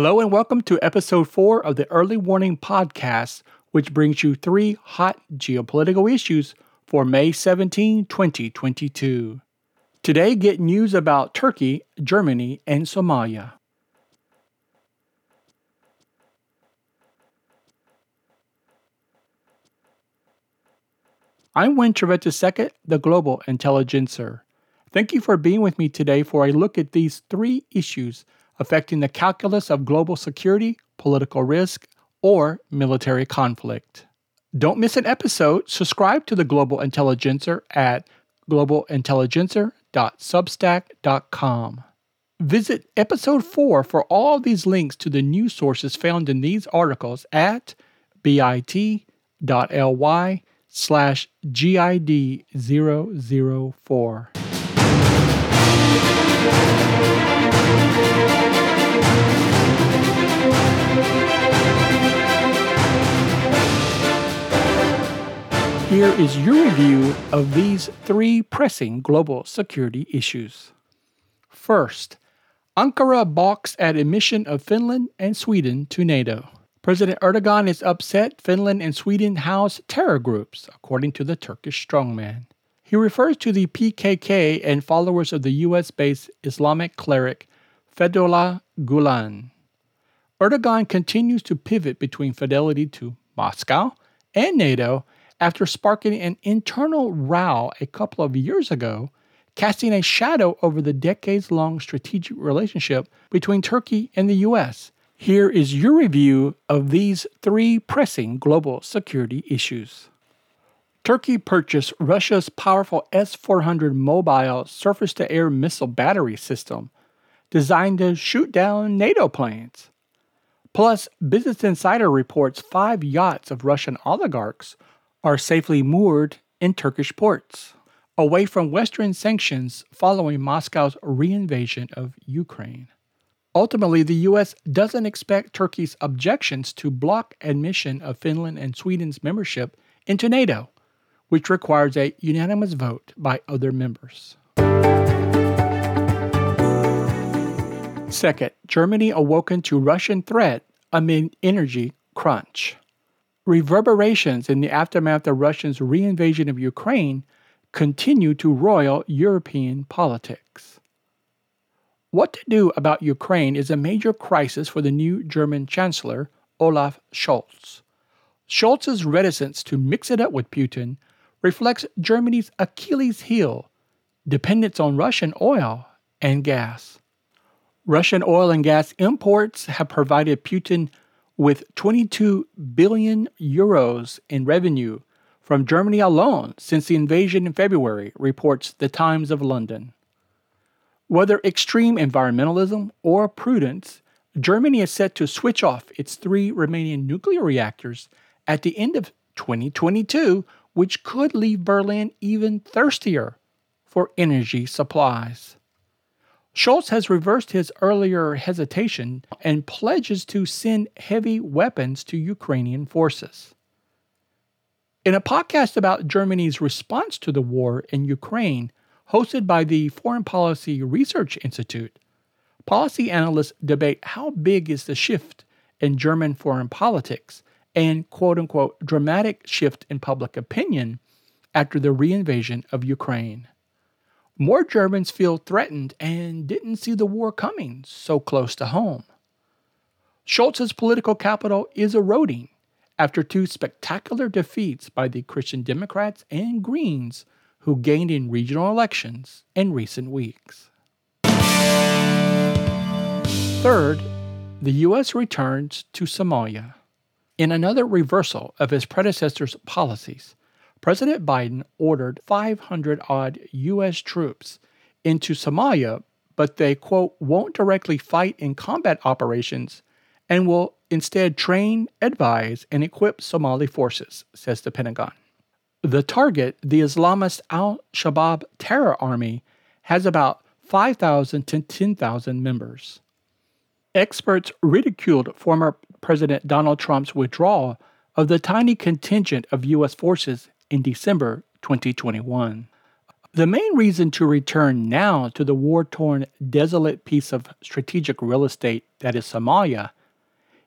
Hello and welcome to episode four of the Early Warning Podcast, which brings you three hot geopolitical issues for May 17, 2022. Today, get news about Turkey, Germany, and Somalia. I'm Winn Trivette II, the Global Intelligencer. Thank you for being with me today for a look at these three issues affecting the calculus of global security, political risk, or military conflict. Don't miss an episode. Subscribe to the Global Intelligencer at globalintelligencer.substack.com. Visit episode 4 for all these links to the news sources found in these articles at bit.ly slash GID004. Here is your review of these three pressing global security issues. First, Ankara balks at admission of Finland and Sweden to NATO. President Erdogan is upset Finland and Sweden house terror groups, according to the Turkish strongman. He refers to the PKK and followers of the US based Islamic cleric Fethullah Gulen. Erdogan continues to pivot between fidelity to Moscow and NATO after sparking an internal row a couple of years ago, casting a shadow over the decades long strategic relationship between Turkey and the US. Here is your review of these three pressing global security issues. Turkey purchased Russia's powerful S 400 mobile surface to air missile battery system designed to shoot down NATO planes. Plus, Business Insider reports five yachts of Russian oligarchs are safely moored in Turkish ports, away from Western sanctions following Moscow's reinvasion of Ukraine. Ultimately, the U.S. doesn't expect Turkey's objections to block admission of Finland and Sweden's membership into NATO which requires a unanimous vote by other members. Second, Germany awoken to Russian threat amid energy crunch. Reverberations in the aftermath of Russia's reinvasion of Ukraine continue to roil European politics. What to do about Ukraine is a major crisis for the new German Chancellor, Olaf Scholz. Scholz's reticence to mix it up with Putin reflects Germany's Achilles heel dependence on Russian oil and gas. Russian oil and gas imports have provided Putin with 22 billion euros in revenue from Germany alone since the invasion in February, reports the Times of London. Whether extreme environmentalism or prudence, Germany is set to switch off its three remaining nuclear reactors at the end of 2022 which could leave Berlin even thirstier for energy supplies. Scholz has reversed his earlier hesitation and pledges to send heavy weapons to Ukrainian forces. In a podcast about Germany's response to the war in Ukraine, hosted by the Foreign Policy Research Institute, policy analysts debate how big is the shift in German foreign politics and quote unquote dramatic shift in public opinion after the reinvasion of Ukraine. More Germans feel threatened and didn't see the war coming so close to home. Scholz's political capital is eroding after two spectacular defeats by the Christian Democrats and Greens who gained in regional elections in recent weeks. Third, the U.S. returns to Somalia. In another reversal of his predecessor's policies, President Biden ordered 500 odd U.S. troops into Somalia, but they, quote, won't directly fight in combat operations and will instead train, advise, and equip Somali forces, says the Pentagon. The target, the Islamist al Shabaab terror army, has about 5,000 to 10,000 members. Experts ridiculed former President Donald Trump's withdrawal of the tiny contingent of U.S. forces in December 2021. The main reason to return now to the war torn, desolate piece of strategic real estate that is Somalia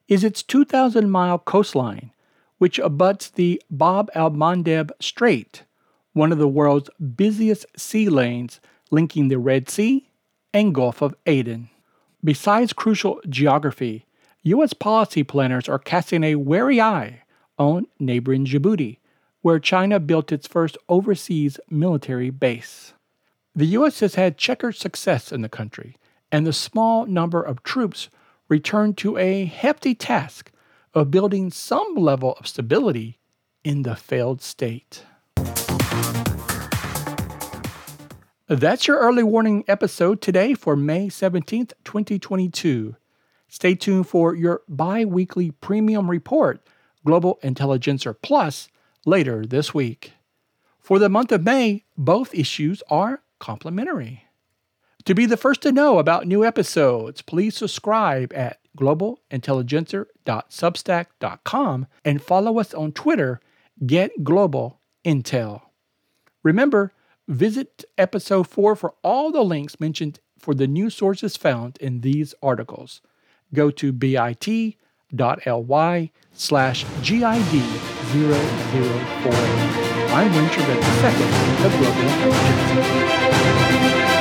is its 2,000 mile coastline, which abuts the Bab al Mandeb Strait, one of the world's busiest sea lanes linking the Red Sea and Gulf of Aden. Besides crucial geography, U.S. policy planners are casting a wary eye on neighboring Djibouti, where China built its first overseas military base. The U.S. has had checkered success in the country, and the small number of troops returned to a hefty task of building some level of stability in the failed state. That's your early warning episode today for May 17th, 2022. Stay tuned for your bi weekly premium report, Global Intelligencer Plus later this week. For the month of May, both issues are complimentary. To be the first to know about new episodes, please subscribe at globalintelligencer.substack.com and follow us on Twitter, Get Global Intel. Remember, visit episode 4 for all the links mentioned for the new sources found in these articles. Go to bit.ly slash GID 004. I'm Richard the second of Global Intelligence.